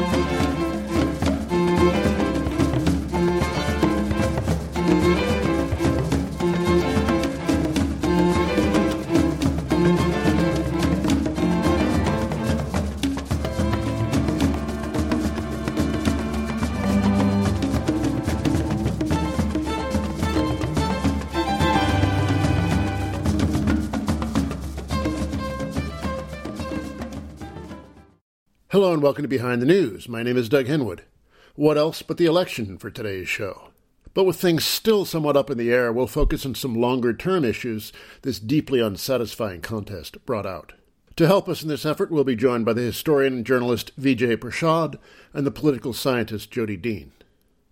Música Hello and welcome to Behind the News. My name is Doug Henwood. What else but the election for today's show? But with things still somewhat up in the air, we'll focus on some longer term issues this deeply unsatisfying contest brought out. To help us in this effort, we'll be joined by the historian and journalist Vijay Prashad and the political scientist Jodi Dean.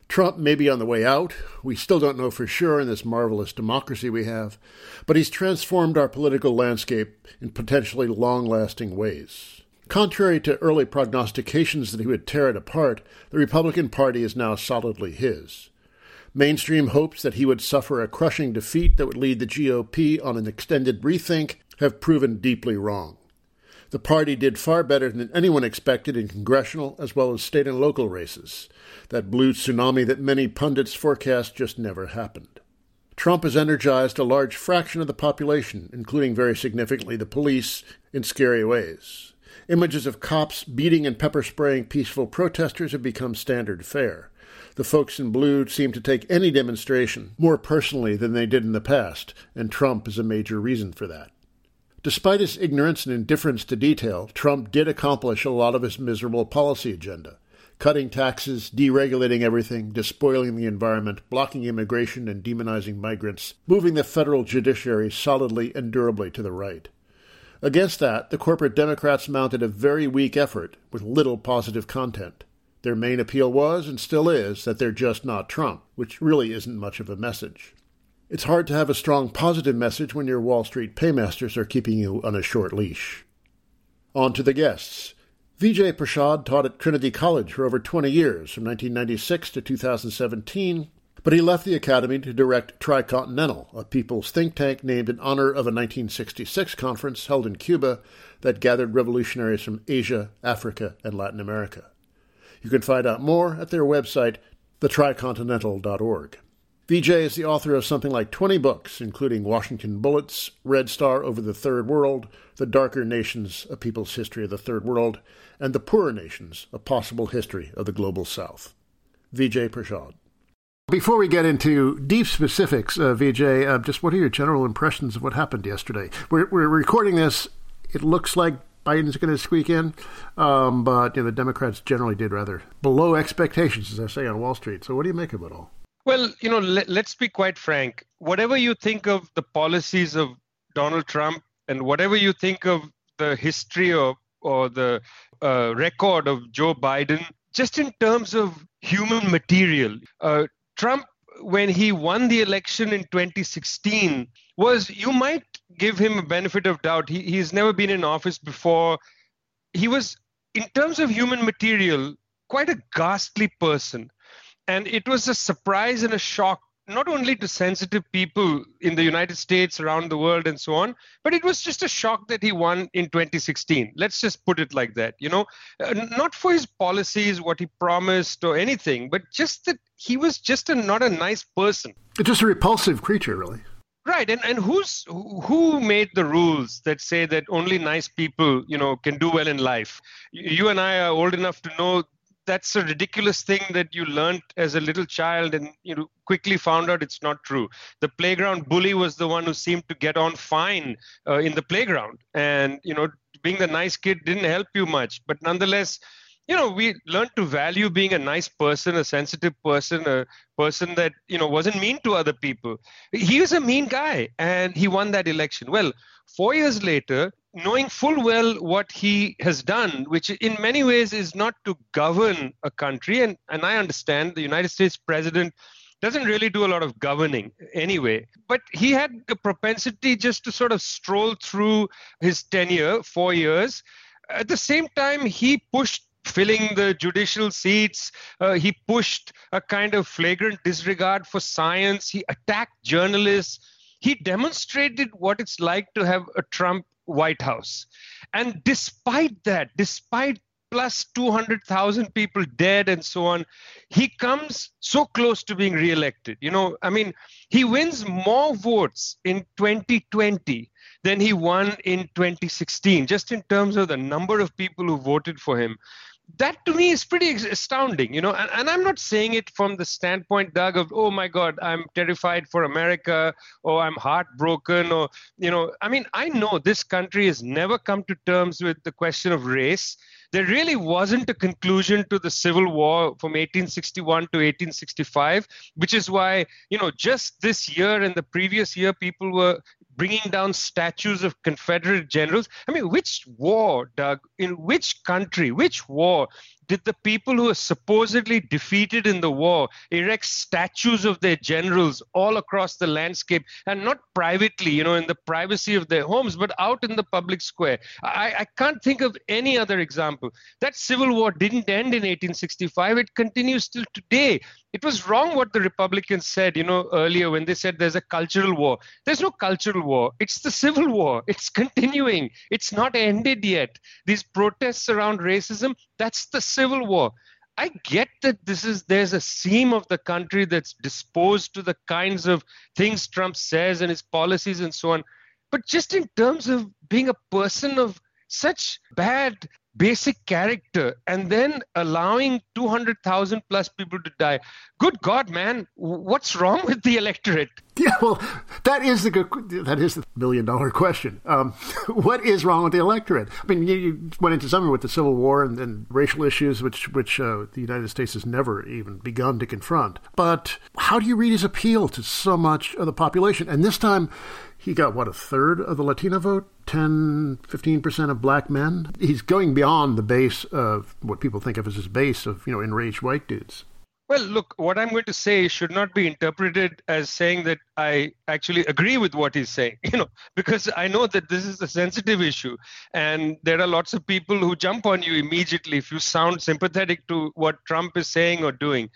Trump may be on the way out. We still don't know for sure in this marvelous democracy we have, but he's transformed our political landscape in potentially long lasting ways. Contrary to early prognostications that he would tear it apart, the Republican Party is now solidly his. Mainstream hopes that he would suffer a crushing defeat that would lead the GOP on an extended rethink have proven deeply wrong. The party did far better than anyone expected in congressional as well as state and local races. That blue tsunami that many pundits forecast just never happened. Trump has energized a large fraction of the population, including very significantly the police, in scary ways. Images of cops beating and pepper spraying peaceful protesters have become standard fare. The folks in blue seem to take any demonstration more personally than they did in the past, and Trump is a major reason for that. Despite his ignorance and indifference to detail, Trump did accomplish a lot of his miserable policy agenda cutting taxes, deregulating everything, despoiling the environment, blocking immigration, and demonizing migrants, moving the federal judiciary solidly and durably to the right. Against that, the corporate Democrats mounted a very weak effort with little positive content. Their main appeal was, and still is, that they're just not Trump, which really isn't much of a message. It's hard to have a strong positive message when your Wall Street paymasters are keeping you on a short leash. On to the guests. Vijay Prashad taught at Trinity College for over 20 years, from 1996 to 2017, but he left the Academy to direct Tricontinental, a people's think tank named in honor of a 1966 conference held in Cuba that gathered revolutionaries from Asia, Africa, and Latin America. You can find out more at their website, thetricontinental.org. Vijay is the author of something like 20 books, including Washington Bullets, Red Star Over the Third World, The Darker Nations, A People's History of the Third World, and The Poorer Nations, A Possible History of the Global South. Vijay Prashad. Before we get into deep specifics, uh, Vijay, uh, just what are your general impressions of what happened yesterday? We're, we're recording this. It looks like Biden's going to squeak in, um, but you know, the Democrats generally did rather below expectations, as I say on Wall Street. So, what do you make of it all? Well, you know, let, let's be quite frank. Whatever you think of the policies of Donald Trump, and whatever you think of the history or or the uh, record of Joe Biden, just in terms of human material, uh, Trump, when he won the election in 2016, was you might give him a benefit of doubt. He, he's never been in office before. He was, in terms of human material, quite a ghastly person. And it was a surprise and a shock not only to sensitive people in the United States, around the world, and so on, but it was just a shock that he won in 2016. Let's just put it like that. You know, uh, not for his policies, what he promised, or anything, but just that he was just a, not a nice person. Just a repulsive creature, really. Right, and and who's who made the rules that say that only nice people, you know, can do well in life? You and I are old enough to know that's a ridiculous thing that you learned as a little child and you quickly found out it's not true. The playground bully was the one who seemed to get on fine uh, in the playground. And you know being the nice kid didn't help you much. But nonetheless you know we learned to value being a nice person a sensitive person a person that you know wasn't mean to other people. He was a mean guy and he won that election. Well 4 years later knowing full well what he has done, which in many ways is not to govern a country. And, and I understand the United States president doesn't really do a lot of governing anyway. But he had a propensity just to sort of stroll through his tenure, four years. At the same time, he pushed filling the judicial seats. Uh, he pushed a kind of flagrant disregard for science. He attacked journalists. He demonstrated what it's like to have a Trump White House. And despite that, despite plus 200,000 people dead and so on. He comes so close to being reelected. You know, I mean, he wins more votes in 2020 than he won in 2016, just in terms of the number of people who voted for him that to me is pretty astounding, you know. And, and, I'm not saying it from the standpoint, Doug, of oh my God, I'm terrified for America, or I'm heartbroken, or you know. I mean, I know this country has never come to terms with the question of race. There really wasn't a conclusion to the Civil War from 1861 to 1865, which is why you know just this year and the previous year people were bringing down statues of Confederate generals. I mean, which war, Doug, in which country, which war did the people who were supposedly defeated in the war erect statues of their generals all across the landscape and not privately, you know, in the privacy of their homes, but out in the public square? I, I can't think of any other example. That civil war didn't end in 1865, it continues till today. It was wrong what the Republicans said, you know, earlier when they said there's a cultural war. There's no cultural war. It's the civil war. It's continuing. It's not ended yet. These protests around racism, that's the civil war. I get that this is there's a seam of the country that's disposed to the kinds of things Trump says and his policies and so on. But just in terms of being a person of such bad basic character and then allowing 200,000 plus people to die. Good God, man, what's wrong with the electorate? Yeah, well, that is the good, that is the million dollar question. Um, what is wrong with the electorate? I mean, you, you went into something with the Civil War and, and racial issues, which which uh, the United States has never even begun to confront. But how do you read his appeal to so much of the population? And this time, he got what a third of the Latino vote? 10 15% of black men? He's going beyond the base of what people think of as his base of you know enraged white dudes. Well look what i'm going to say should not be interpreted as saying that i actually agree with what he's saying you know because i know that this is a sensitive issue and there are lots of people who jump on you immediately if you sound sympathetic to what trump is saying or doing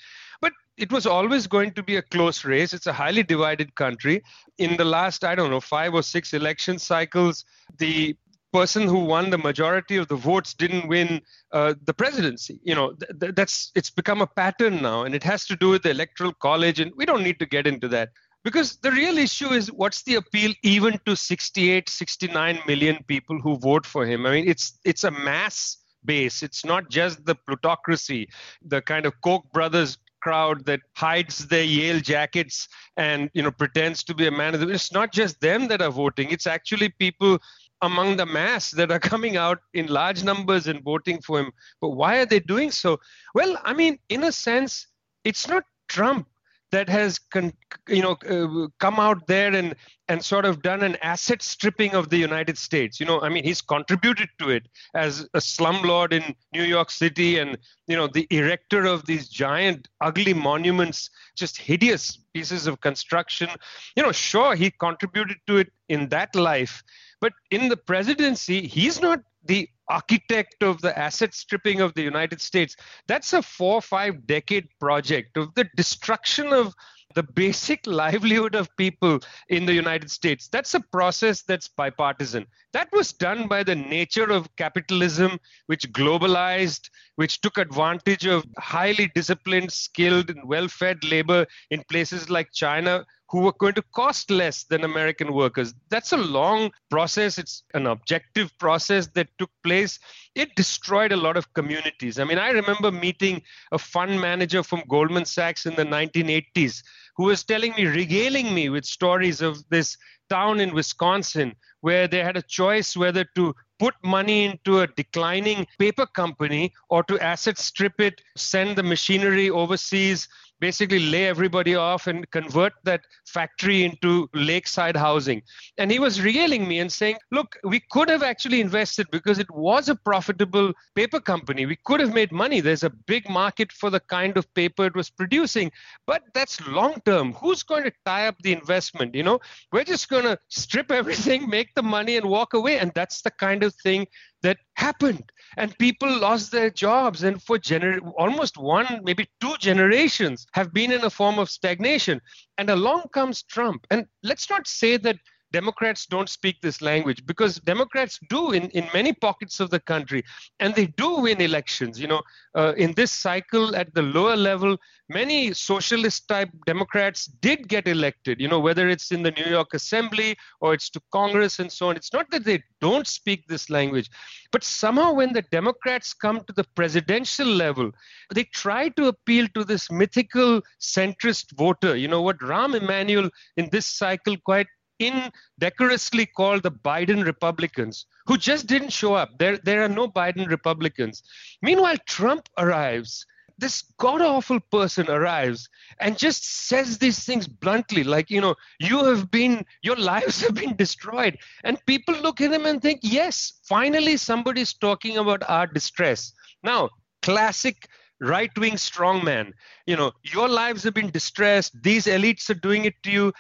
it was always going to be a close race. It's a highly divided country. In the last, I don't know, five or six election cycles, the person who won the majority of the votes didn't win uh, the presidency. You know, th- th- that's it's become a pattern now, and it has to do with the electoral college, and we don't need to get into that because the real issue is what's the appeal even to 68 69 million people who vote for him i mean it's it's a mass base it's not just the plutocracy the kind of koch brothers crowd that hides their Yale jackets and you know pretends to be a man of the. It's not just them that are voting. It's actually people among the mass that are coming out in large numbers and voting for him. But why are they doing so? Well, I mean, in a sense, it's not Trump that has con, you know uh, come out there and and sort of done an asset stripping of the United States. You know, I mean, he's contributed to it as a slumlord in New York City, and you know, the erector of these giant, ugly monuments, just hideous pieces of construction. You know, sure, he contributed to it in that life, but in the presidency, he's not the architect of the asset stripping of the United States. That's a four or five decade project of the destruction of the basic livelihood of people in the United States. That's a process that's bipartisan. That was done by the nature of capitalism, which globalized, which took advantage of highly disciplined, skilled, and well fed labor in places like China who were going to cost less than American workers. That's a long process. It's an objective process that took place. It destroyed a lot of communities. I mean, I remember meeting a fund manager from Goldman Sachs in the 1980s who was telling me, regaling me with stories of this town in Wisconsin where they had a choice whether to put money into a declining paper company or to asset strip it, send the machinery overseas, basically lay everybody off and convert that factory into lakeside housing. And he was regaling me and saying, look, we could have actually invested because it was a profitable paper company. We could have made money. There's a big market for the kind of paper it was producing, but that's long term. Who's going to tie up the investment? You know, we're just going to strip everything, make the money, and walk away. And that's the kind of thing that happened. And people lost their jobs. And for gener- almost one maybe two generations have been in a form of stagnation. And along comes trump. And let's not say that Democrats don't speak this language because Democrats do in, in many pockets of the country, and they do win elections. You know, uh, in this cycle at the lower level, many socialist type Democrats did get elected. You know, whether it's in the New York Assembly or it's to Congress and so on. It's not that they don't speak this language, but somehow when the Democrats come to the presidential level, they try to appeal to this mythical centrist voter. You know what Rahm Emanuel in this cycle quite indecorously called the Biden Republicans, who just didn't show up. There, there are no Biden Republicans. Meanwhile, Trump arrives. This god awful person arrives and just says these things bluntly, like, you know, you have been, your lives have been destroyed. And people look at him and think, yes, finally somebody's talking about our distress. Now, classic right wing strongman. You know, your lives have been distressed. These elites are doing it to you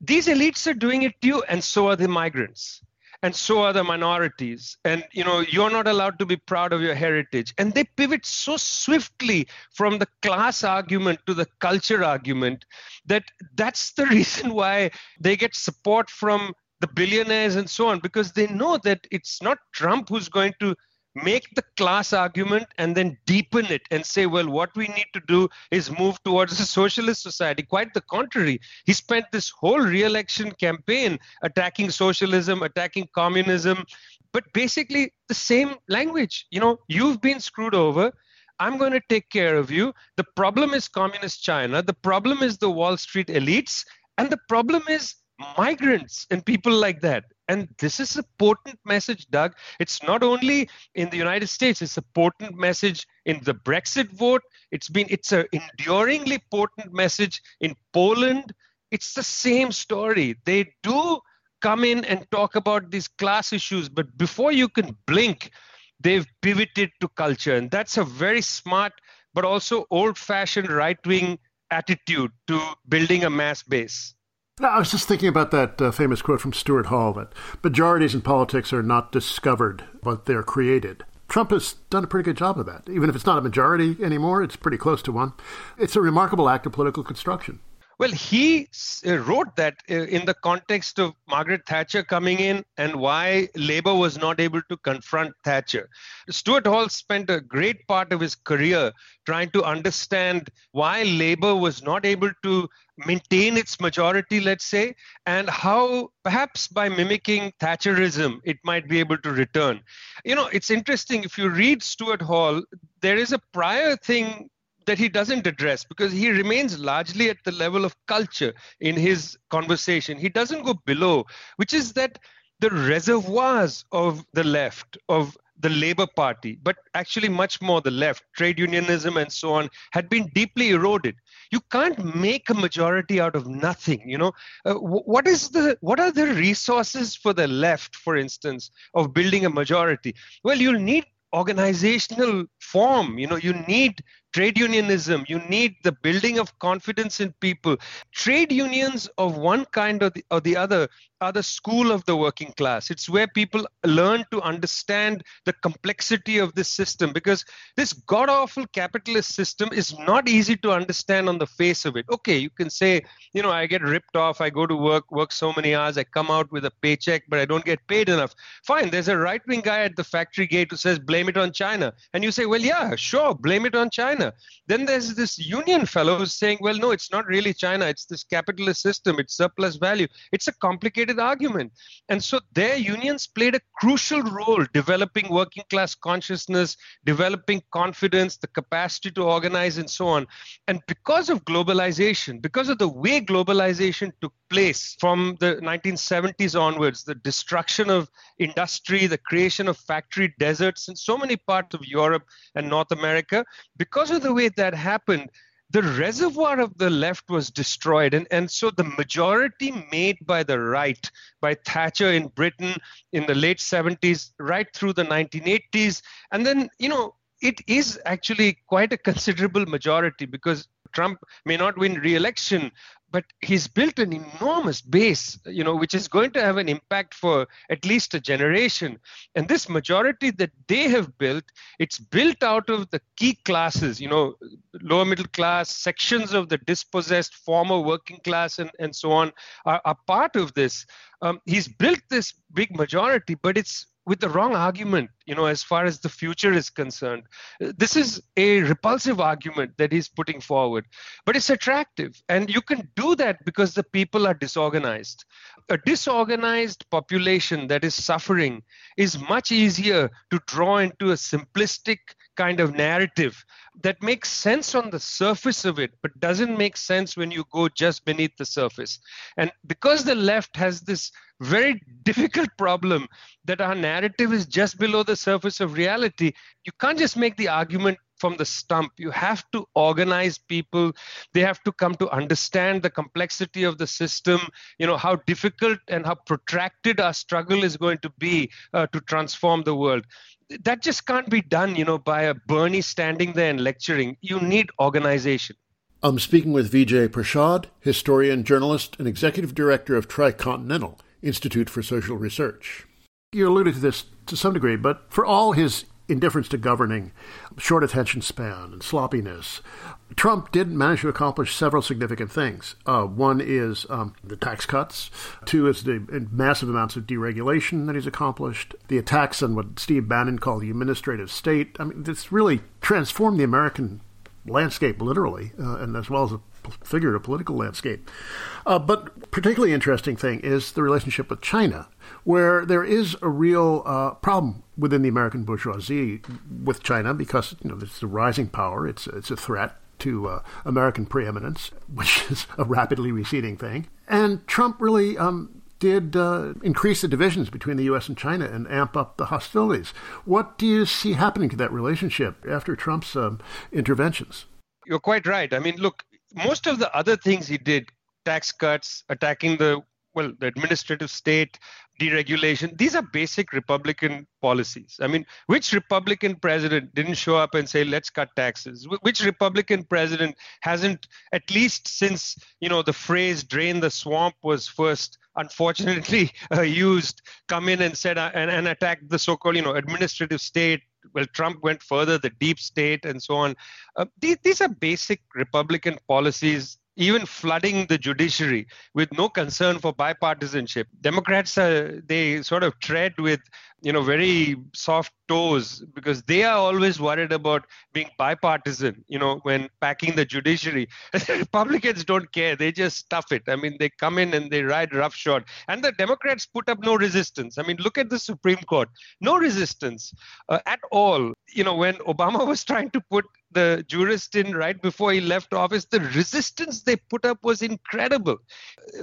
these elites are doing it to you and so are the migrants and so are the minorities. And you know you're not allowed to be proud of your heritage. And they pivot so swiftly from the class argument to the culture argument that that's the reason why they get support from the billionaires and so on because they know that it's not trump who's going to make the class argument and then deepen it and say, well, what we need to do is move towards a socialist society. Quite the contrary. He spent this whole re election campaign attacking socialism, attacking communism, but basically the same language. You know, you've been screwed over. I'm going to take care of you. The problem is communist China. The problem is the Wall Street elites. And the problem is migrants and people like that. And this is a potent message, Doug. It's not only in the United States, it's a potent message in the Brexit vote. It's been it's an enduringly potent message in Poland. It's the same story. They do come in and talk about these class issues, but before you can blink, they've pivoted to culture. And that's a very smart but also old-fashioned right-wing attitude to building a mass base. I was just thinking about that uh, famous quote from Stuart Hall that majorities in politics are not discovered, but they're created. Trump has done a pretty good job of that. Even if it's not a majority anymore, it's pretty close to one. It's a remarkable act of political construction. Well, he uh, wrote that uh, in the context of Margaret Thatcher coming in and why Labour was not able to confront Thatcher. Stuart Hall spent a great part of his career trying to understand why Labour was not able to maintain its majority, let's say, and how perhaps by mimicking Thatcherism, it might be able to return. You know, it's interesting if you read Stuart Hall, there is a prior thing that he doesn't address because he remains largely at the level of culture in his conversation. He doesn't go below, which is that the reservoirs of the left, of the Labour Party, but actually much more the left, trade unionism and so on, had been deeply eroded. You can't make a majority out of nothing. You know, uh, what is the what are the resources for the left, for instance, of building a majority? Well, you'll need organizational form. You know, you need trade unionism you need the building of confidence in people. Trade unions of one kind or the, or the other are the school of the working class. It's where people learn to understand the complexity of this system because this god awful capitalist system is not easy to understand on the face of it. Okay you can say you know i get ripped off i go to work work so many hours i come out with a paycheck but i don't get paid enough. Fine there's a right wing guy at the factory gate who says blame it on china. And you say well yeah sure blame it on china China. Then there's this union fellow saying, well, no, it's not really China. It's this capitalist system. It's surplus value. It's a complicated argument. And so their unions played a crucial role developing working class consciousness, developing confidence, the capacity to organize, and so on. And because of globalization, because of the way globalization took place from the 1970s onwards, the destruction of industry, the creation of factory deserts in so many parts of Europe and North America, because because of the way that happened, the reservoir of the left was destroyed. And, and so the majority made by the right, by Thatcher in Britain in the late 70s, right through the 1980s. And then, you know, it is actually quite a considerable majority because Trump may not win re election, but he's built an enormous base you know which is going to have an impact for at least a generation. And this majority that they have built it's built out of the key classes you know lower middle class sections of the dispossessed former working class and, and so on are, are part of this. Um, he's built this big majority but it's with the wrong argument you know as far as the future is concerned this is a repulsive argument that he's putting forward but it's attractive. And you can do that because the people are disorganized. A disorganized population that is suffering is much easier to draw into a simplistic kind of narrative that makes sense on the surface of it, but doesn't make sense when you go just beneath the surface. And because the left has this very difficult problem that our narrative is just below the surface of reality, you can't just make the argument from the stump. You have to organize people. They have to come to understand the complexity of the system, you know, how difficult and how protracted our struggle is going to be uh, to transform the world that just can't be done, you know, by a Bernie standing there and lecturing. You need organization. I'm speaking with Vijay Prashad, historian, journalist, and executive director of Tricontinental Institute for Social Research. You alluded to this to some degree, but for all his indifference to governing, short attention span, and sloppiness, Trump did manage to accomplish several significant things. Uh, one is um, the tax cuts. Two is the massive amounts of deregulation that he's accomplished. The attacks on what Steve Bannon called the administrative state. I mean, it's really transformed the American landscape, literally, uh, and as well as a figurative political landscape. Uh, but particularly interesting thing is the relationship with China, where there is a real uh, problem within the American bourgeoisie with China because you know it's a rising power. It's it's a threat to uh, American preeminence, which is a rapidly receding thing. And Trump really um, did uh, increase the divisions between the U.S. and China and amp up the hostilities. What do you see happening to that relationship after Trump's um, interventions? You're quite right. I mean, look, most of the other things he did tax cuts, attacking the well, the administrative state, deregulation. These are basic Republican policies. I mean, which Republican president didn't show up and say, let's cut taxes? Which Republican president hasn't, at least since, you know, the phrase drain the swamp was first unfortunately uh, used, come in and said, uh, and, and attacked the so-called, you know, administrative state, well, Trump went further, the deep state, and so on. Uh, these, these are basic Republican policies even flooding the judiciary with no concern for bipartisanship. Democrats, uh, they sort of tread with you know very soft toes because they are always worried about being bipartisan you know when packing the judiciary. Republicans don't care. They just stuff it. I mean they come in and they ride roughshod and the democrats put up no resistance. I mean look at the supreme court. No resistance uh, at all. You know when obama was trying to put the jurist in right before he left office the resistance they put up was incredible.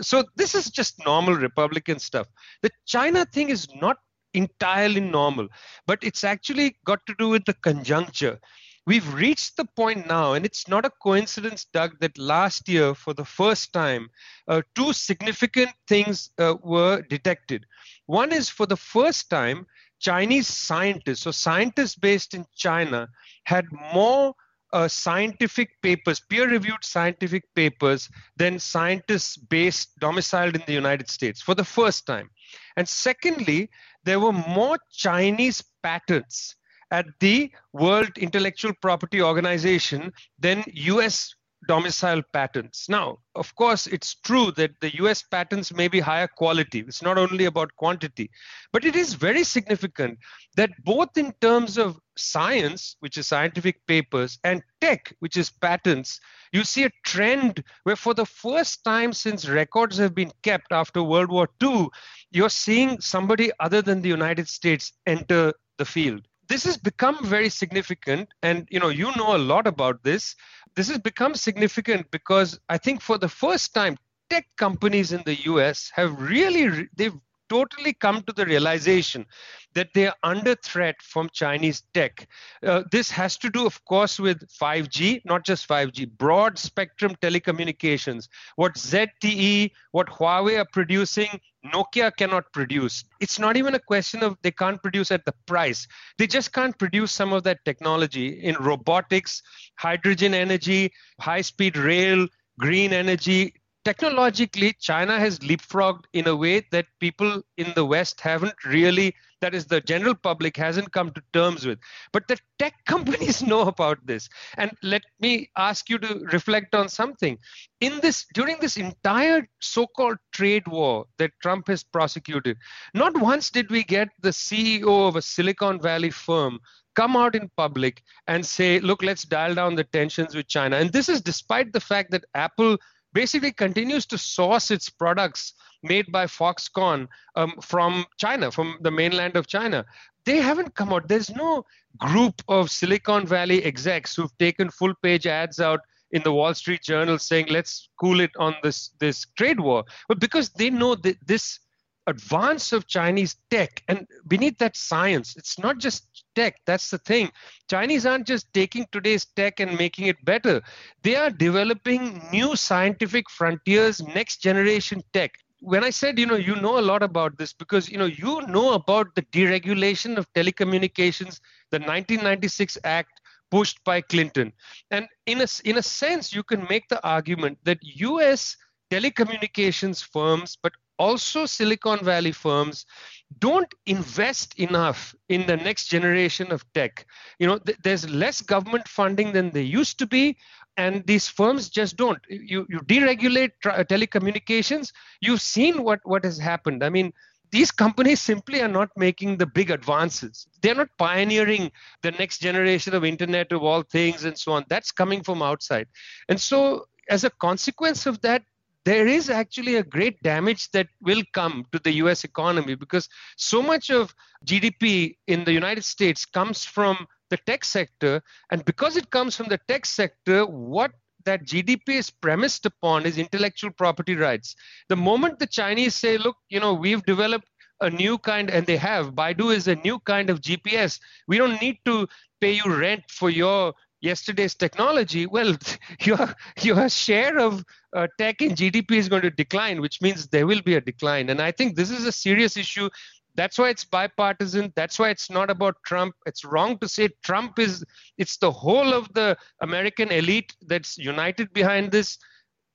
So this is just normal republican stuff. The china thing is not entirely normal. But it's actually got to do with the conjuncture. We've reached the point now, and it's not a coincidence, Doug, that last year, for the first time, uh, two significant things uh, were detected. One is for the first time, Chinese scientists, so scientists based in China, had more uh, scientific papers, peer reviewed scientific papers, than scientists based domiciled in the United States for the first time. And secondly, there were more Chinese patents at the World Intellectual Property Organization than US domicile patents. Now, of course, it's true that the US patents may be higher quality. It's not only about quantity, but it is very significant that both in terms of science, which is scientific papers, and tech, which is patents, you see a trend where for the first time since records have been kept after World War II, you're seeing somebody other than the United States enter the field. This has become very significant, and you know you know a lot about this. This has become significant because I think for the first time, tech companies in the U.S. have really they've totally come to the realization that they are under threat from Chinese tech. Uh, this has to do, of course, with 5G, not just 5G, broad spectrum telecommunications. What ZTE, what Huawei are producing, Nokia cannot produce. It's not even a question of they can't produce at the price. They just can't produce some of that technology in robotics, hydrogen energy, high speed rail, green energy, technologically, China has leapfrogged in a way that people in the West haven't really, that is, the general public hasn't come to terms with. But the tech companies know about this. And let me ask you to reflect on something. In this, during this entire so called trade war that Trump has prosecuted, not once did we get the CEO of a Silicon Valley firm come out in public and say, look, let's dial down the tensions with China. And this is despite the fact that Apple basically continues to source its products made by Foxconn um, from China, from the mainland of China. They haven't come out. There's no group of Silicon Valley execs who've taken full page ads out in the Wall Street Journal saying, let's cool it on this, this trade war. But because they know that this advance of Chinese tech and beneath that science, it's not just tech. That's the thing. Chinese aren't just taking today's tech and making it better. They are developing new scientific frontiers, next generation tech. When I said, you know, you know a lot about this because, you know, you know about the deregulation of telecommunications, the 1996 Act pushed by Clinton. And in a, in a sense, you can make the argument that US telecommunications firms, but also Silicon Valley firms don't invest enough in the next generation of tech. You know, th- there's less government funding than there used to be, and these firms just don't. You you deregulate tra- telecommunications. You've seen what what has happened. I mean. These companies simply are not making the big advances. They're not pioneering the next generation of Internet of all things and so on. That's coming from outside. And so, as a consequence of that, there is actually a great damage that will come to the US economy because so much of GDP in the United States comes from the tech sector. And because it comes from the tech sector, what that GDP is premised upon is intellectual property rights. The moment the Chinese say, look, you know, we've developed a new kind, and they have, BeiDou is a new kind of GPS. We don't need to pay you rent for your yesterday's technology, well, your your share of uh, tech in GDP is going to decline, which means there will be a decline. And I think this is a serious issue. That's why it's bipartisan. That's why it's not about Trump. It's wrong to say Trump is. It's the whole of the American elite that's united behind this.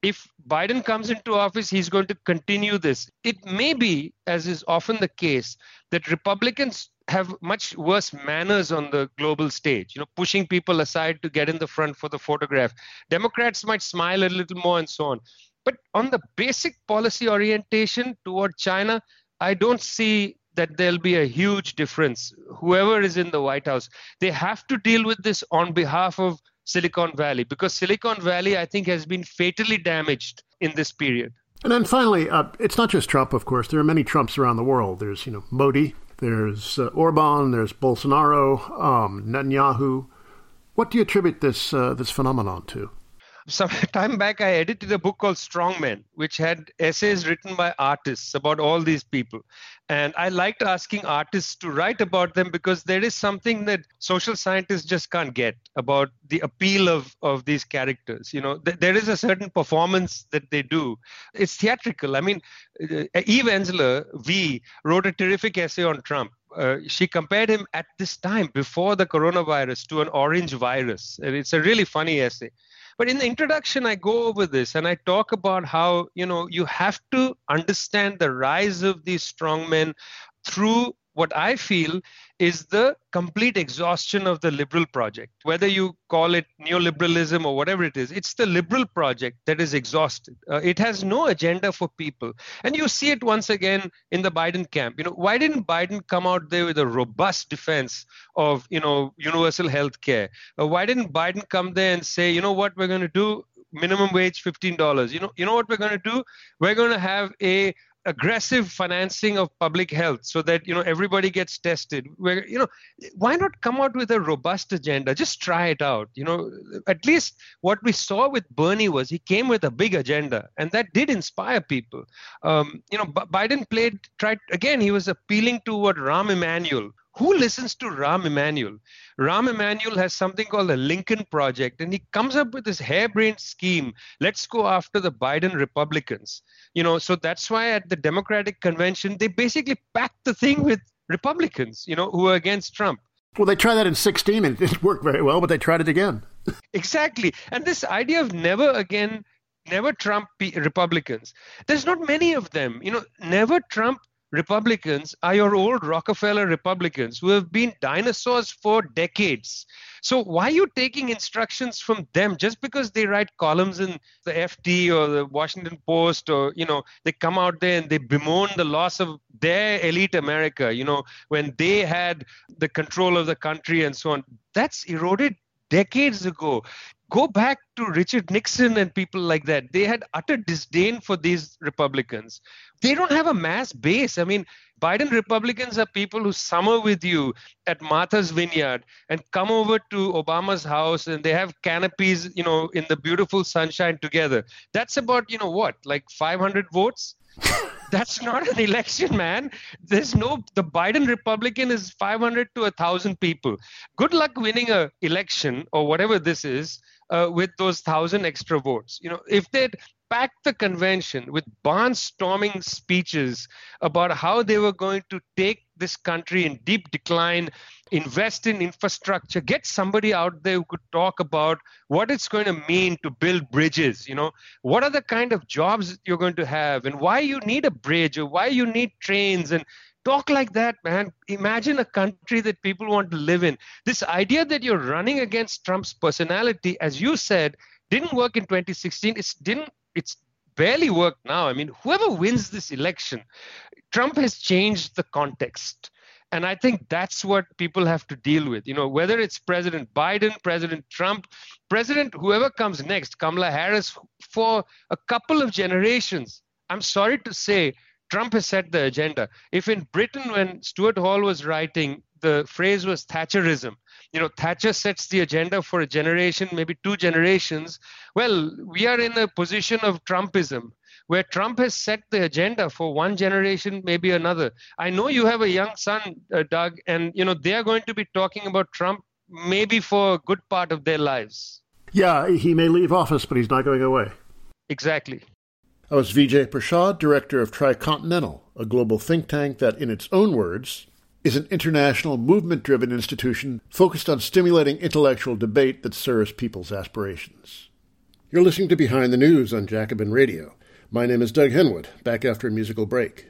If Biden comes into office, he's going to continue this. It may be, as is often the case, that Republicans have much worse manners on the global stage, you know, pushing people aside to get in the front for the photograph. Democrats might smile a little more and so on. But on the basic policy orientation toward China, I don't see that there'll be a huge difference. Whoever is in the White House, they have to deal with this on behalf of Silicon Valley because Silicon Valley, I think, has been fatally damaged in this period. And then finally, uh, it's not just Trump, of course. There are many Trumps around the world. There's, you know, Modi, there's uh, Orban, there's Bolsonaro, um, Netanyahu. What do you attribute this uh, this phenomenon to? Some time back, I edited a book called Strong Strongmen, which had essays written by artists about all these people. And I liked asking artists to write about them because there is something that social scientists just can't get about the appeal of, of these characters. You know, th- there is a certain performance that they do. It's theatrical. I mean, uh, Eve Ensler, V, wrote a terrific essay on Trump. Uh, she compared him at this time before the coronavirus to an orange virus. And it's a really funny essay. But in the introduction, I go over this and I talk about how, you know, you have to understand the rise of these strongmen through what I feel is the complete exhaustion of the liberal project. Whether you call it neoliberalism or whatever it is, it's the liberal project that is exhausted. Uh, it has no agenda for people. And you see it once again in the Biden camp. You know, why didn't Biden come out there with a robust defense of, you know, universal health care? Uh, why didn't Biden come there and say, you know what, we're going to do minimum wage $15. You know, you know what we're going to do? We're going to have a aggressive financing of public health so that you know everybody gets tested. Where you know why not come out with a robust agenda? Just try it out. You know at least what we saw with bernie was he came with a big agenda and that did inspire people. Um, you know B- biden played tried again he was appealing to what rahm emanuel who listens to Rahm Emanuel? Rahm Emanuel has something called the Lincoln Project, and he comes up with this harebrained scheme. Let's go after the Biden Republicans. You know, so that's why at the Democratic convention they basically packed the thing with Republicans. You know, who are against Trump. Well, they tried that in 16 and it didn't work very well, but they tried it again. exactly. And this idea of never again never Trump Republicans. There's not many of them. You know, never Trump Republicans are your old Rockefeller Republicans who have been dinosaurs for decades. So why are you taking instructions from them just because they write columns in the FT or the Washington Post or you know they come out there and they bemoan the loss of their elite America, you know, when they had the control of the country and so on. That's eroded decades ago. Go back to Richard Nixon and people like that. They had utter disdain for these Republicans. They don't have a mass base. I mean, Biden Republicans are people who summer with you at Martha's Vineyard and come over to Obama's house and they have canopies, you know, in the beautiful sunshine together. That's about, you know, what, like 500 votes? That's not an election, man. There's no, the Biden Republican is 500 to 1,000 people. Good luck winning a election or whatever this is uh, with those thousand extra votes. You know, if they'd packed the convention with barnstorming speeches about how they were going to take this country in deep decline, invest in infrastructure, get somebody out there who could talk about what it's going to mean to build bridges. You know, what are the kind of jobs you're going to have, and why you need a bridge, or why you need trains, and talk like that, man. Imagine a country that people want to live in. This idea that you're running against Trump's personality, as you said, didn't work in 2016. It didn't. It's barely work now. I mean, whoever wins this election, Trump has changed the context. And I think that's what people have to deal with. You know, whether it's President Biden, President Trump, President whoever comes next, Kamala Harris, for a couple of generations, I'm sorry to say, Trump has set the agenda. If in Britain, when Stuart Hall was writing, the phrase was Thatcherism, you know, Thatcher sets the agenda for a generation, maybe two generations. Well, we are in a position of Trumpism, where Trump has set the agenda for one generation, maybe another. I know you have a young son, uh, Doug, and you know they are going to be talking about Trump maybe for a good part of their lives. Yeah, he may leave office, but he's not going away. Exactly. I was Vijay Prashad, director of Tricontinental, a global think tank that, in its own words, is an international movement driven institution focused on stimulating intellectual debate that serves people's aspirations. You're listening to Behind the News on Jacobin Radio. My name is Doug Henwood, back after a musical break.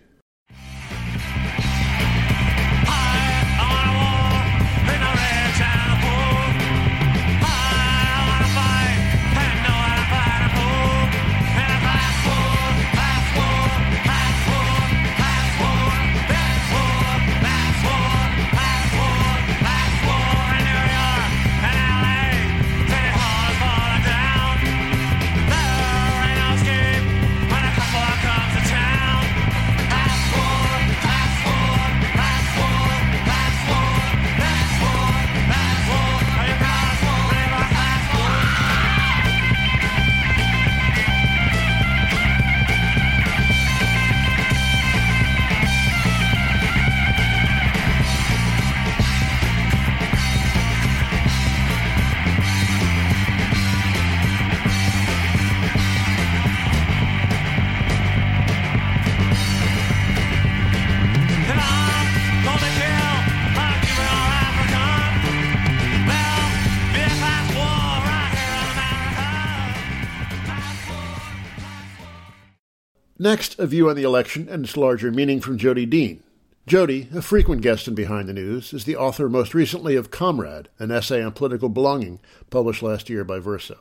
Next, a view on the election and its larger meaning from Jodi Dean. Jodi, a frequent guest in Behind the News, is the author most recently of Comrade, an essay on political belonging published last year by Verso.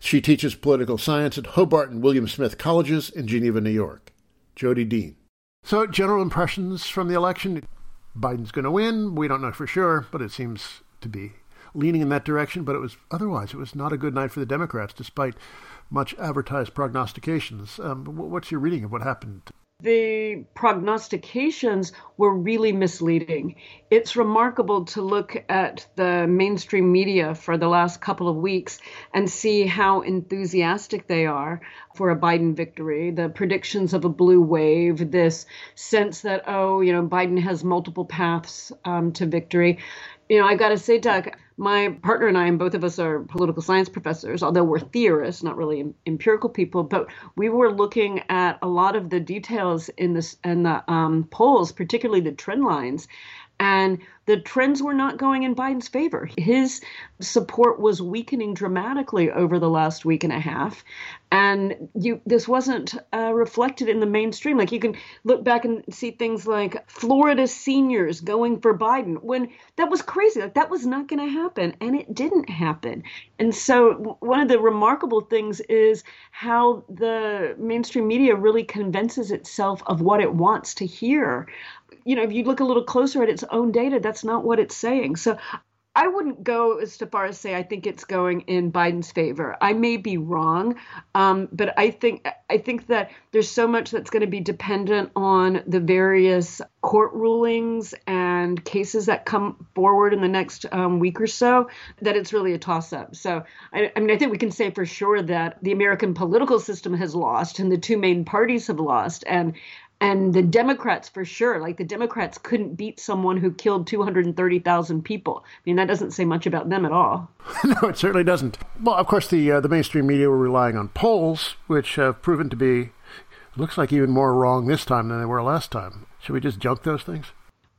She teaches political science at Hobart and William Smith Colleges in Geneva, New York. Jodi Dean. So, general impressions from the election? Biden's going to win. We don't know for sure, but it seems to be leaning in that direction. But it was otherwise, it was not a good night for the Democrats, despite much advertised prognostications. Um, what's your reading of what happened? The prognostications were really misleading. It's remarkable to look at the mainstream media for the last couple of weeks and see how enthusiastic they are for a Biden victory. The predictions of a blue wave, this sense that, oh, you know, Biden has multiple paths um, to victory. You know, I got to say, Doug, my partner and I, and both of us are political science professors, although we're theorists, not really empirical people, but we were looking at a lot of the details in this and the um, polls, particularly the trend lines. And the trends were not going in Biden's favor. His support was weakening dramatically over the last week and a half. And you this wasn't uh, reflected in the mainstream. Like you can look back and see things like florida seniors going for biden when that was crazy. Like that was not going to happen and it didn't happen. And so one of the remarkable things is how the mainstream media really convinces itself of what it wants to hear. You know, if you look a little closer at its own data, that's not what it's saying. So I wouldn't go as far as say I think it's going in Biden's favor. I may be wrong, um, but I think I think that there's so much that's going to be dependent on the various court rulings and cases that come forward in the next um, week or so that it's really a toss-up. So I, I mean, I think we can say for sure that the American political system has lost, and the two main parties have lost, and and the Democrats for sure, like the Democrats couldn't beat someone who killed 230,000 people. I mean, that doesn't say much about them at all. no, it certainly doesn't. Well, of course, the uh, the mainstream media were relying on polls, which have proven to be looks like even more wrong this time than they were last time. Should we just junk those things?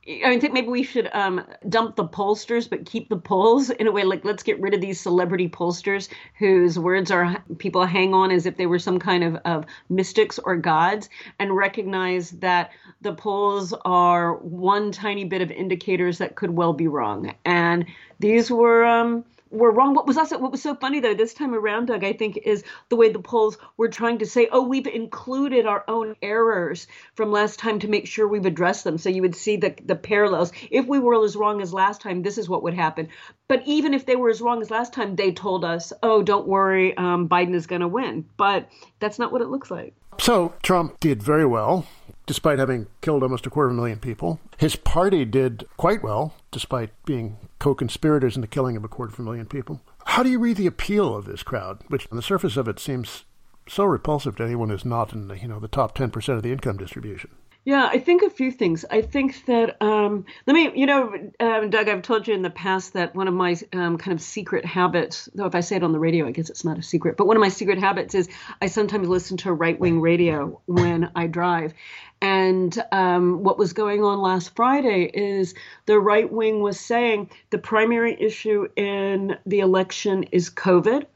I think maybe we should um, dump the pollsters, but keep the polls in a way. Like, let's get rid of these celebrity pollsters whose words are people hang on as if they were some kind of, of mystics or gods, and recognize that the polls are one tiny bit of indicators that could well be wrong. And these were um, were wrong. What was also what was so funny though this time around, Doug, I think, is the way the polls were trying to say, "Oh, we've included our own errors from last time to make sure we've addressed them." So you would see the the parallels. If we were as wrong as last time, this is what would happen. But even if they were as wrong as last time, they told us, "Oh, don't worry, um, Biden is going to win." But that's not what it looks like. So Trump did very well, despite having killed almost a quarter of a million people. His party did quite well, despite being co conspirators in the killing of a quarter of a million people. How do you read the appeal of this crowd, which on the surface of it seems so repulsive to anyone who's not in the, you know, the top 10% of the income distribution? Yeah, I think a few things. I think that um, let me, you know, um, Doug, I've told you in the past that one of my um, kind of secret habits, though if I say it on the radio, I guess it's not a secret, but one of my secret habits is I sometimes listen to right wing radio when I drive. And um, what was going on last Friday is the right wing was saying the primary issue in the election is COVID.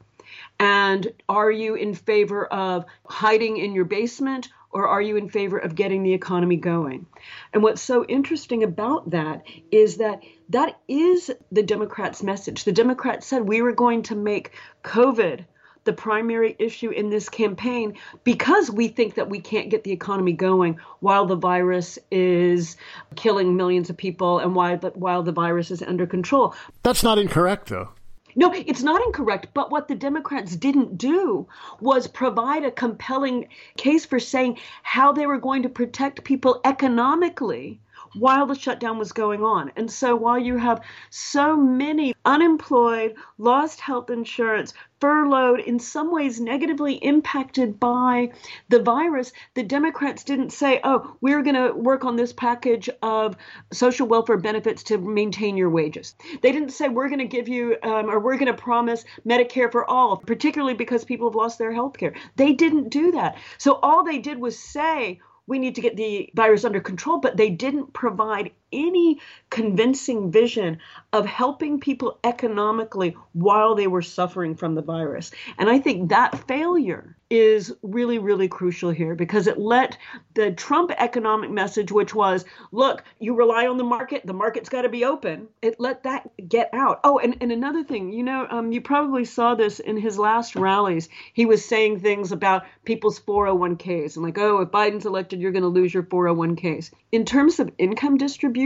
And are you in favor of hiding in your basement or are you in favor of getting the economy going? And what's so interesting about that is that that is the Democrats' message. The Democrats said we were going to make COVID the primary issue in this campaign because we think that we can't get the economy going while the virus is killing millions of people and while the, while the virus is under control. That's not incorrect, though. No, it's not incorrect. But what the Democrats didn't do was provide a compelling case for saying how they were going to protect people economically while the shutdown was going on. And so while you have so many unemployed, lost health insurance, furloughed, in some ways negatively impacted by the virus, the Democrats didn't say, oh, we're going to work on this package of social welfare benefits to maintain your wages. They didn't say, we're going to give you um, or we're going to promise Medicare for all, particularly because people have lost their health care. They didn't do that. So all they did was say, we need to get the virus under control, but they didn't provide any convincing vision of helping people economically while they were suffering from the virus. And I think that failure is really, really crucial here because it let the Trump economic message, which was, look, you rely on the market, the market's got to be open, it let that get out. Oh, and, and another thing, you know, um, you probably saw this in his last rallies. He was saying things about people's 401ks and like, oh, if Biden's elected, you're going to lose your 401ks. In terms of income distribution,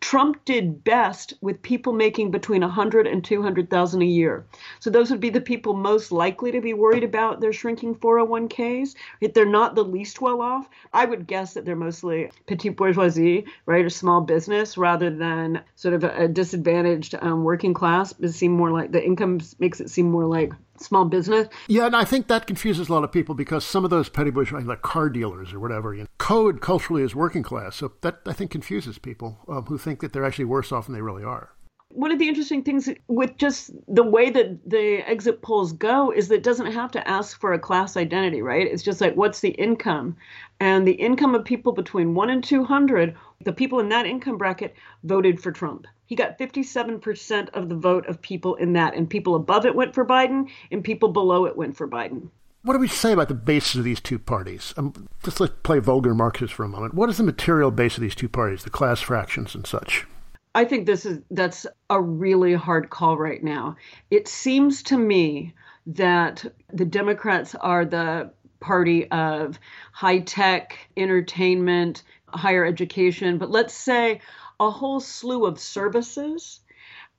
Trump did best with people making between 100 and 200,000 a year. So those would be the people most likely to be worried about their shrinking 401ks. If they're not the least well off, I would guess that they're mostly petite bourgeoisie, right, or small business rather than sort of a, disadvantaged um, working class. It seem more like the income makes it seem more like small business. Yeah, and I think that confuses a lot of people because some of those petty bourgeois, like car dealers or whatever, you know, code culturally is working class. So that I think confuses people um, who think that they're actually worse off than they really are. One of the interesting things with just the way that the exit polls go is that it doesn't have to ask for a class identity, right? It's just like, what's the income? And the income of people between one and 200, the people in that income bracket voted for Trump. He got 57% of the vote of people in that, and people above it went for Biden, and people below it went for Biden. What do we say about the basis of these two parties? Um, just let's play vulgar Marxist for a moment. What is the material base of these two parties, the class fractions and such? I think this is that's a really hard call right now. It seems to me that the Democrats are the party of high tech, entertainment, higher education, but let's say a whole slew of services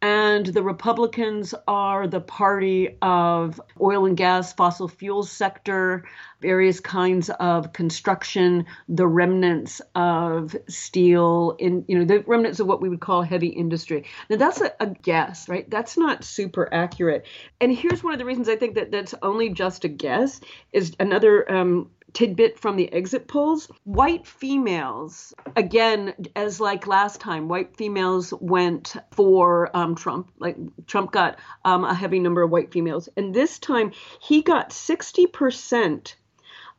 and the Republicans are the party of oil and gas, fossil fuel sector, various kinds of construction, the remnants of steel, in you know the remnants of what we would call heavy industry. Now that's a, a guess, right? That's not super accurate. And here's one of the reasons I think that that's only just a guess is another um, tidbit from the exit polls white females again as like last time white females went for um, trump like trump got um, a heavy number of white females and this time he got 60%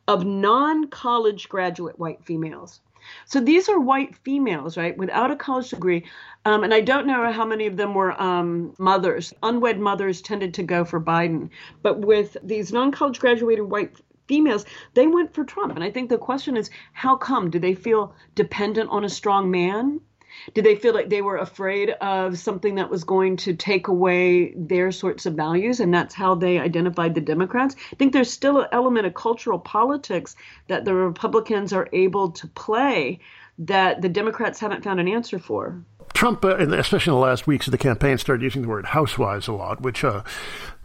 of non-college graduate white females so these are white females, right, without a college degree. Um, and I don't know how many of them were um, mothers. Unwed mothers tended to go for Biden. But with these non college graduated white females, they went for Trump. And I think the question is how come? Do they feel dependent on a strong man? Did they feel like they were afraid of something that was going to take away their sorts of values? And that's how they identified the Democrats. I think there's still an element of cultural politics that the Republicans are able to play that the Democrats haven't found an answer for. Trump, uh, especially in the last weeks of the campaign, started using the word housewives a lot, which uh,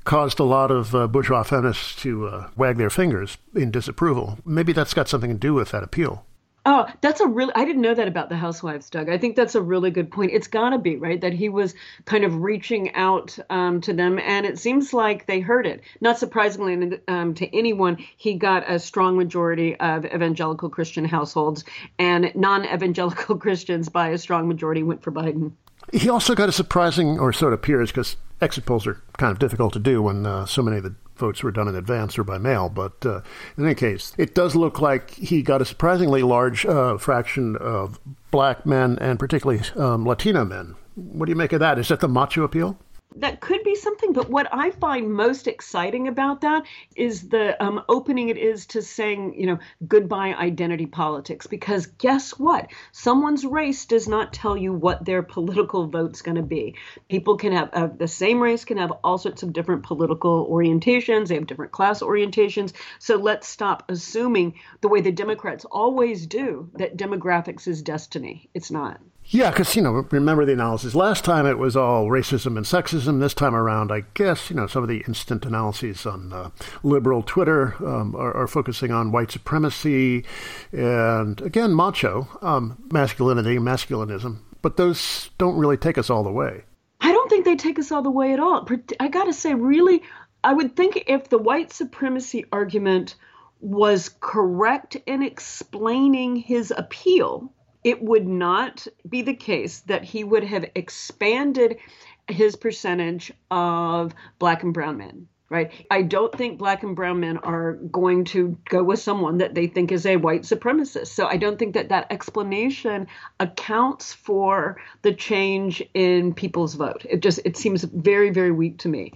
caused a lot of uh, bourgeois feminists to uh, wag their fingers in disapproval. Maybe that's got something to do with that appeal. Oh, that's a really, I didn't know that about the housewives, Doug. I think that's a really good point. It's got to be, right? That he was kind of reaching out um, to them, and it seems like they heard it. Not surprisingly um, to anyone, he got a strong majority of evangelical Christian households, and non evangelical Christians by a strong majority went for Biden. He also got a surprising, or so it appears, because exit polls are kind of difficult to do when uh, so many of the votes were done in advance or by mail. But uh, in any case, it does look like he got a surprisingly large uh, fraction of black men and particularly um, Latino men. What do you make of that? Is that the macho appeal? That could be something. But what I find most exciting about that is the um, opening it is to saying, you know, goodbye identity politics. Because guess what? Someone's race does not tell you what their political vote's going to be. People can have uh, the same race can have all sorts of different political orientations. They have different class orientations. So let's stop assuming the way the Democrats always do that demographics is destiny. It's not. Yeah, because, you know, remember the analysis. Last time it was all racism and sexism. This time around, I guess, you know, some of the instant analyses on uh, liberal Twitter um, are, are, focusing on white supremacy and, again, macho, um, masculinity, masculinism. But those don't really take us all the way. I don't think they take us all the way at all. I got to say, really, I would think if the white supremacy argument was correct in explaining his appeal, it would not be the case that he would have expanded his percentage of black and brown men right? I don't think black and brown men are going to go with someone that they think is a white supremacist. So I don't think that that explanation accounts for the change in people's vote. It just it seems very very weak to me.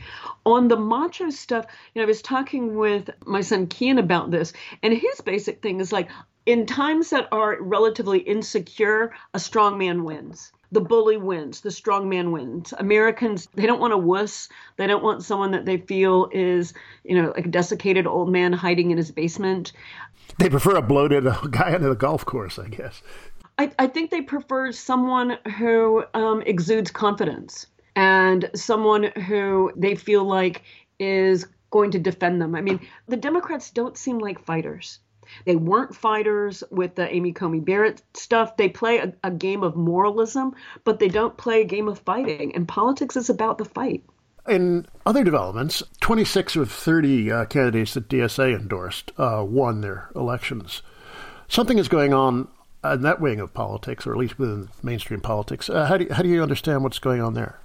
On the macho stuff, you know, I was talking with my son Kian about this, and his basic thing is like in times that are relatively insecure, a strong man wins. The bully wins, the strong man wins. Americans, they don't want a wuss. They don't want someone that they feel is, you know, like a desiccated old man hiding in his basement. They prefer a bloated guy on the golf course, I guess. I, I think they prefer someone who um, exudes confidence and someone who they feel like is going to defend them. I mean, the Democrats don't seem like fighters. They weren't fighters with the Amy Coney Barrett stuff. They play a, a game of moralism, but they don't play a game of fighting. And politics is about the fight. In other developments, 26 of 30 uh, candidates that DSA endorsed uh, won their elections. Something is going on in that wing of politics, or at least within mainstream politics. Uh, how, do you, how do you understand what's going on there?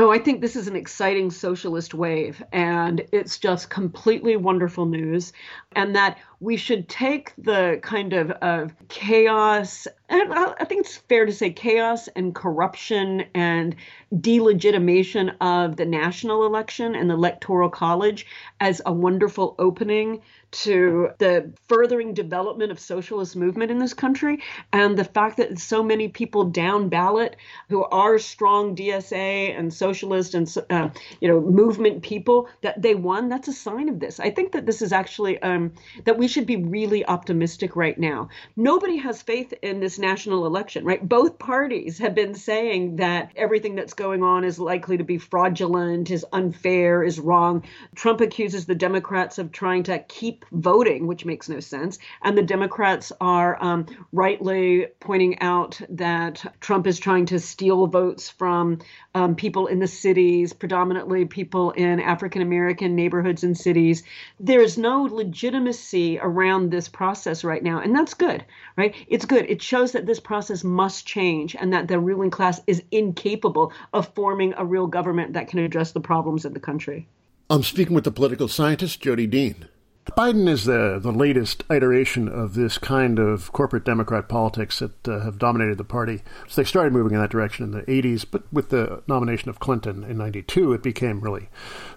Oh, I think this is an exciting socialist wave, and it's just completely wonderful news. And that we should take the kind of, of chaos, and I think it's fair to say chaos and corruption and delegitimation of the national election and the electoral college as a wonderful opening to the furthering development of socialist movement in this country and the fact that so many people down ballot who are strong DSA and socialist and uh, you know movement people that they won. That's a sign of this. I think that this is actually um, that we should be really optimistic right now. Nobody has faith in this national election right? Both parties have been saying that everything that's going on is likely to be fraudulent is unfair is wrong. Trump accuses the Democrats of trying to keep voting, which makes no sense. And the Democrats are um, rightly pointing out that Trump is trying to steal votes from um, people in the cities, predominantly people in African American neighborhoods and cities. There's no legitimacy around this process right now. And that's good, right? It's good. It shows that this process must change and that the ruling class is incapable of forming a real government that can address the problems of the country. I'm speaking with the political scientist Jodi Dean. Biden is the, the latest iteration of this kind of corporate Democrat politics that uh, have dominated the party. So they started moving in that direction in the 80s, but with the nomination of Clinton in 92, it became really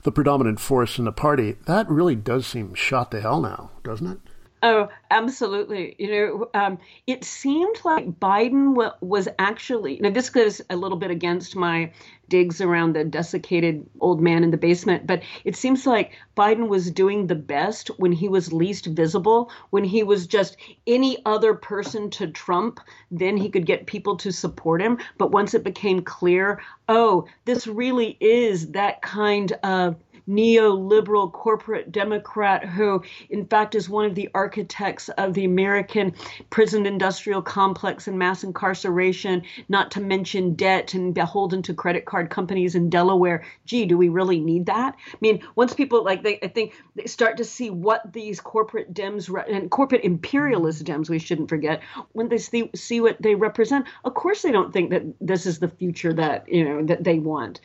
the predominant force in the party. That really does seem shot to hell now, doesn't it? Oh, absolutely. You know, um, it seemed like Biden w- was actually, now this goes a little bit against my digs around the desiccated old man in the basement, but it seems like Biden was doing the best when he was least visible, when he was just any other person to Trump, then he could get people to support him. But once it became clear, oh, this really is that kind of neoliberal corporate Democrat who, in fact, is one of the architects of the American prison industrial complex and mass incarceration, not to mention debt and beholden to credit card companies in Delaware. Gee, do we really need that? I mean, once people like they, I think they start to see what these corporate Dems re- and corporate imperialist Dems, we shouldn't forget, when they see, see what they represent, of course they don't think that this is the future that you know that they want.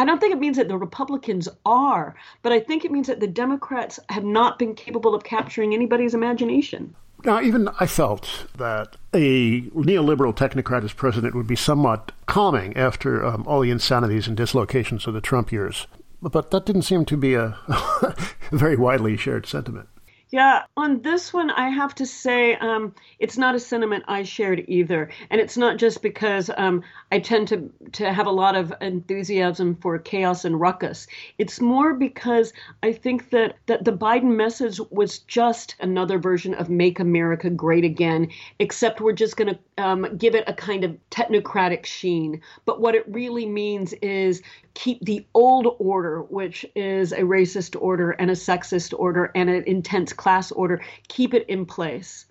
I don't think it means that the Republicans are, but I think it means that the Democrats have not been capable of capturing anybody's imagination. Now, even I felt that a neoliberal technocrat as president would be somewhat calming after um, all the insanities and dislocations of the Trump years. But that didn't seem to be a very widely shared sentiment. Yeah, on this one, I have to say um, it's not a sentiment I shared either, and it's not just because um, I tend to to have a lot of enthusiasm for chaos and ruckus. It's more because I think that that the Biden message was just another version of "Make America Great Again," except we're just going to um, give it a kind of technocratic sheen. But what it really means is keep the old order, which is a racist order and a sexist order and an intense class order, keep it in place.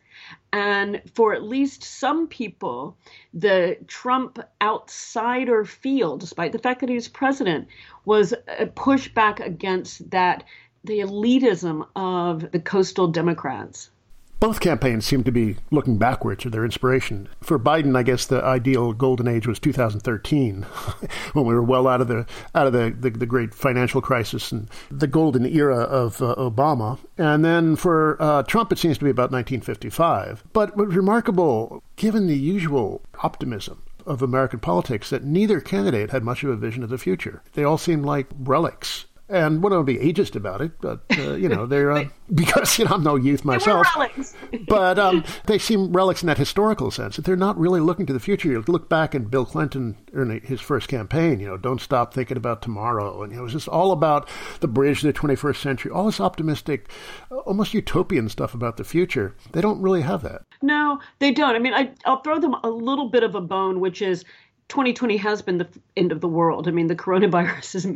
And for at least some people, the Trump outsider feel, despite the fact that he was president, was a pushback against that, the elitism of the coastal Democrats. Both campaigns seem to be looking backwards or their inspiration. For Biden, I guess the ideal golden age was 2013, when we were well out of the out of the, the, the great financial crisis and the golden era of uh, Obama. And then for uh, Trump, it seems to be about 1955. But what's remarkable, given the usual optimism of American politics, that neither candidate had much of a vision of the future. They all seemed like relics and what I would be ageist about it, but uh, you know they're uh, because you know I'm no youth myself. but um, they seem relics in that historical sense. That they're not really looking to the future. You look back in Bill Clinton in his first campaign. You know, don't stop thinking about tomorrow, and it was just all about the bridge to the 21st century. All this optimistic, almost utopian stuff about the future. They don't really have that. No, they don't. I mean, I, I'll throw them a little bit of a bone, which is 2020 has been the end of the world. I mean, the coronavirus has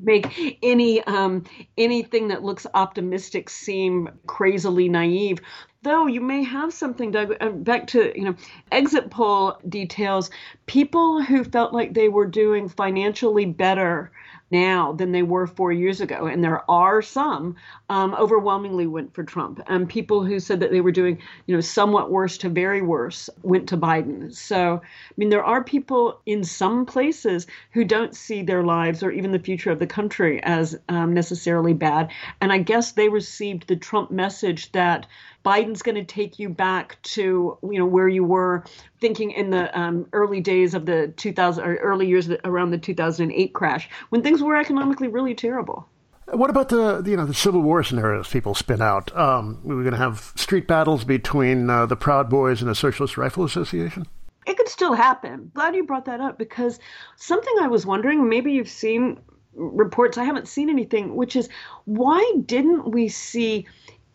make any um, anything that looks optimistic seem crazily naive. Though you may have something, Doug. Uh, back to you know, exit poll details. People who felt like they were doing financially better now than they were four years ago. And there are some um, overwhelmingly went for Trump. And people who said that they were doing, you know, somewhat worse to very worse went to Biden. So, I mean, there are people in some places who don't see their lives or even the future of the country as um, necessarily bad. And I guess they received the Trump message that Biden's going to take you back to you know where you were thinking in the um, early days of the 2000 or early years around the 2008 crash when things were economically really terrible. What about the you know the Civil War scenarios people spin out? Um, we are going to have street battles between uh, the Proud Boys and the Socialist Rifle Association. It could still happen. Glad you brought that up because something I was wondering. Maybe you've seen reports. I haven't seen anything, which is why didn't we see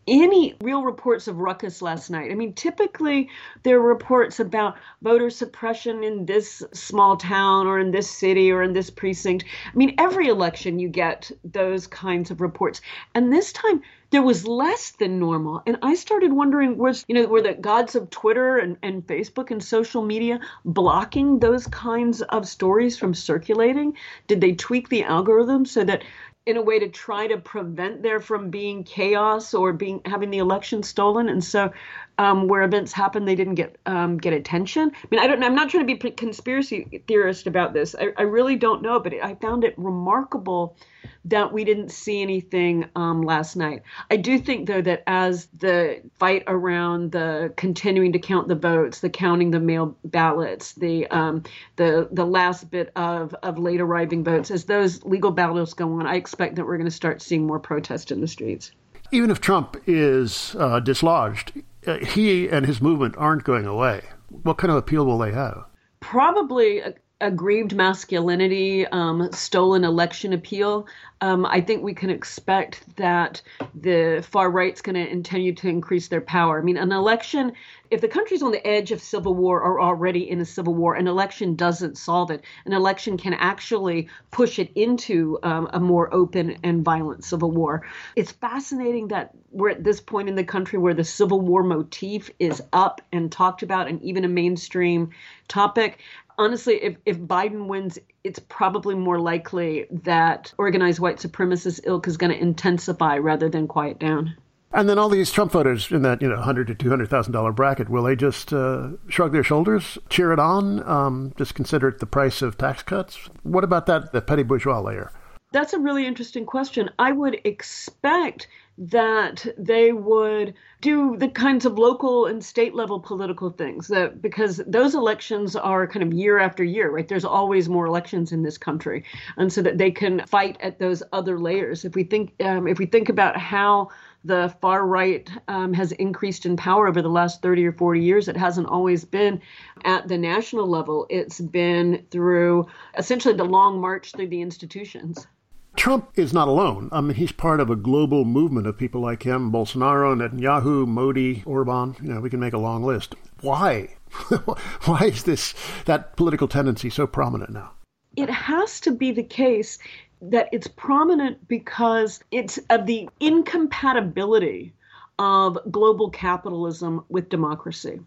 any real reports of ruckus last night. I mean, typically there are reports about voter suppression in this small town or in this city or in this precinct. I mean, every election you get those kinds of reports. And this time there was less than normal. And I started wondering was, you know, were the gods of Twitter and, and Facebook and social media blocking those kinds of stories from circulating? Did they tweak the algorithm so that in a way to try to prevent there from being chaos or being having the election stolen. And so um, where events happen, they didn't get um, get attention. I mean, I don't. I'm not trying to be conspiracy theorist about this. I, I really don't know, but I found it remarkable that we didn't see anything um, last night. I do think, though, that as the fight around the continuing to count the votes, the counting the mail ballots, the um, the the last bit of of late arriving votes, as those legal battles go on, I expect that we're going to start seeing more protest in the streets. Even if Trump is uh, dislodged, he and his movement aren't going away. What kind of appeal will they have? Probably a, aggrieved masculinity, um, stolen election appeal. Um, I think we can expect that the far right's going to continue to increase their power. I mean, an election, if the country's on the edge of civil war or already in a civil war, an election doesn't solve it. An election can actually push it into um, a more open and violent civil war. It's fascinating that we're at this point in the country where the civil war motif is up and talked about and even a mainstream topic honestly, if, if Biden wins, it's probably more likely that organized white supremacist ilk is going to intensify rather than quiet down. And then all these Trump voters in that you know hundred to two hundred thousand dollar bracket, will they just uh, shrug their shoulders, cheer it on, um, just consider it the price of tax cuts? What about that the petty bourgeois layer? That's a really interesting question. I would expect that they would do the kinds of local and state level political things that because those elections are kind of year after year right there's always more elections in this country and so that they can fight at those other layers if we think um, if we think about how the far right um, has increased in power over the last 30 or 40 years. It hasn't always been at the national level, it's been through essentially the long march through the institutions. Trump is not alone. I mean, he's part of a global movement of people like him Bolsonaro, Netanyahu, Modi, Orban. You know, we can make a long list. Why? Why is this that political tendency so prominent now? It has to be the case that it's prominent because it's of the incompatibility of global capitalism with democracy.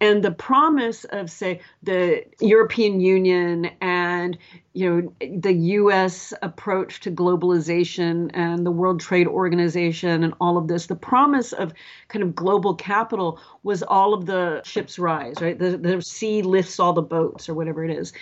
And the promise of, say, the European Union and you know the U.S. approach to globalization and the World Trade Organization and all of this, the promise of kind of global capital was all of the ships rise, right? The, the sea lifts all the boats, or whatever it is.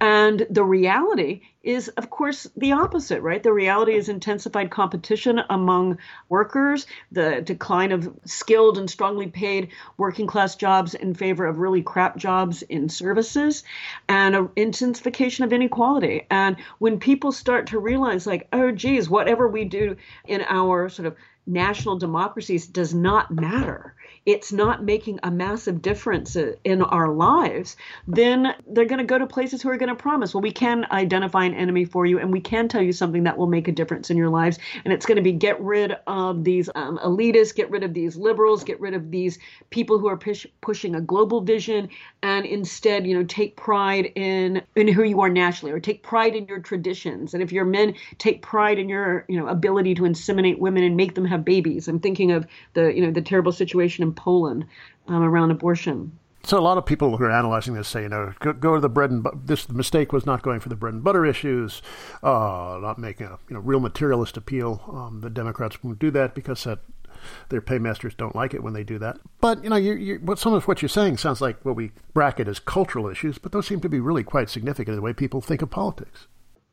And the reality is, of course, the opposite, right? The reality is intensified competition among workers, the decline of skilled and strongly paid working class jobs in favor of really crap jobs in services, and an intensification of inequality. And when people start to realize, like, oh, geez, whatever we do in our sort of national democracies does not matter it's not making a massive difference in our lives, then they're going to go to places who are going to promise, well, we can identify an enemy for you and we can tell you something that will make a difference in your lives. And it's going to be get rid of these um, elitists, get rid of these liberals, get rid of these people who are push, pushing a global vision, and instead, you know, take pride in in who you are nationally, or take pride in your traditions. And if you're men, take pride in your you know ability to inseminate women and make them have babies. I'm thinking of the you know the terrible situation in Poland um, around abortion. So a lot of people who are analyzing this say, you know, go, go to the bread and bu- this mistake was not going for the bread and butter issues, uh, not making a you know real materialist appeal. Um, the Democrats won't do that because that their paymasters don't like it when they do that. But you know, you, you, what some of what you're saying sounds like what we bracket as cultural issues, but those seem to be really quite significant in the way people think of politics.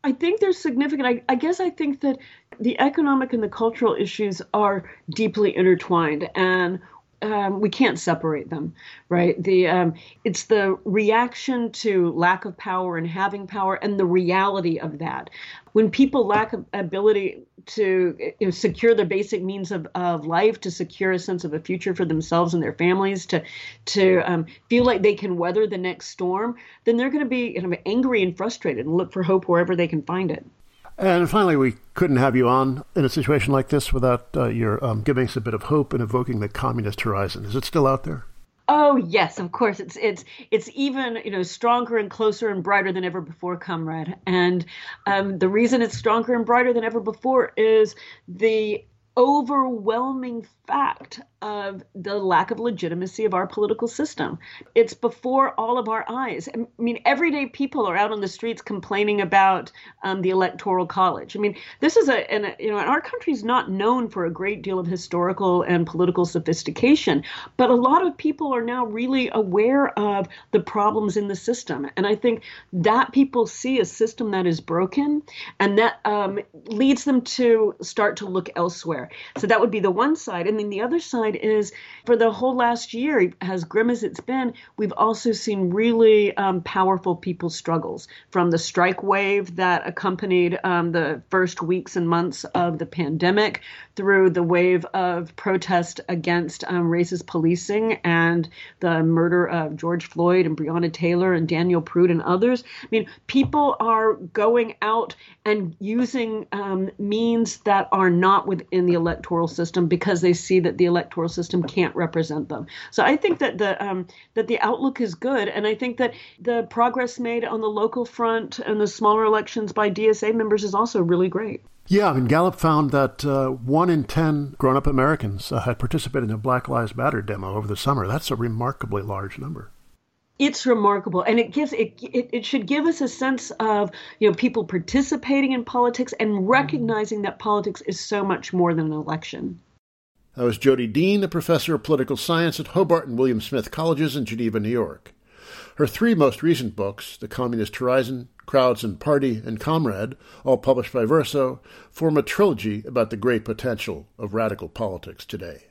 I think they're significant. I, I, guess I think that the economic and the cultural issues are deeply intertwined, and um, we can't separate them, right? The um, it's the reaction to lack of power and having power, and the reality of that. When people lack ability to you know, secure their basic means of, of life, to secure a sense of a future for themselves and their families, to to um, feel like they can weather the next storm, then they're going to be kind of angry and frustrated and look for hope wherever they can find it. And finally, we couldn't have you on in a situation like this without uh, your um, giving us a bit of hope and evoking the communist horizon. Is it still out there? Oh yes, of course. It's it's it's even you know stronger and closer and brighter than ever before, comrade. And um, the reason it's stronger and brighter than ever before is the overwhelming fact of the lack of legitimacy of our political system. It's before all of our eyes. I mean, everyday people are out on the streets complaining about um, the electoral college. I mean, this is a, and you know, our country is not known for a great deal of historical and political sophistication, but a lot of people are now really aware of the problems in the system, and I think that people see a system that is broken, and that um, leads them to start to look elsewhere. So that would be the one side, and then the other side is for the whole last year, as grim as it's been, we've also seen really um, powerful people's struggles. From the strike wave that accompanied um, the first weeks and months of the pandemic through the wave of protest against um, racist policing and the murder of George Floyd and Breonna Taylor and Daniel Prude and others. I mean, people are going out and using um, means that are not within the electoral system because they see that the electoral system can't represent them. So I think that the um, that the outlook is good, and I think that the progress made on the local front and the smaller elections by DSA members is also really great. Yeah, I mean, Gallup found that uh, one in 10 grown up Americans uh, had participated in a Black Lives Matter demo over the summer. That's a remarkably large number. It's remarkable, and it gives it, it, it should give us a sense of you know people participating in politics and recognizing that politics is so much more than an election. That was Jodi Dean, a professor of political science at Hobart and William Smith Colleges in Geneva, New York. Her three most recent books, The Communist Horizon, Crowds and Party, and Comrade, all published by Verso, form a trilogy about the great potential of radical politics today.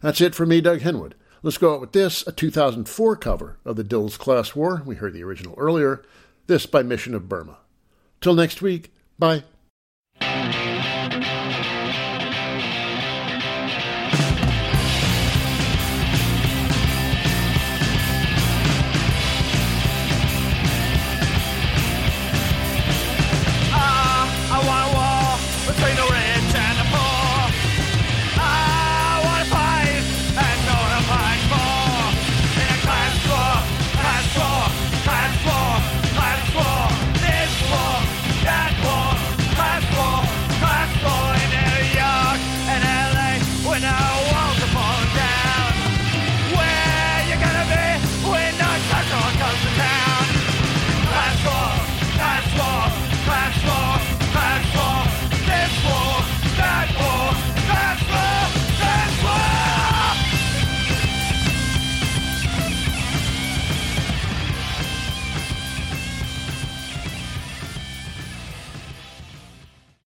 That's it for me, Doug Henwood. Let's go out with this, a 2004 cover of the Dils Class War. We heard the original earlier. This by Mission of Burma. Till next week, bye.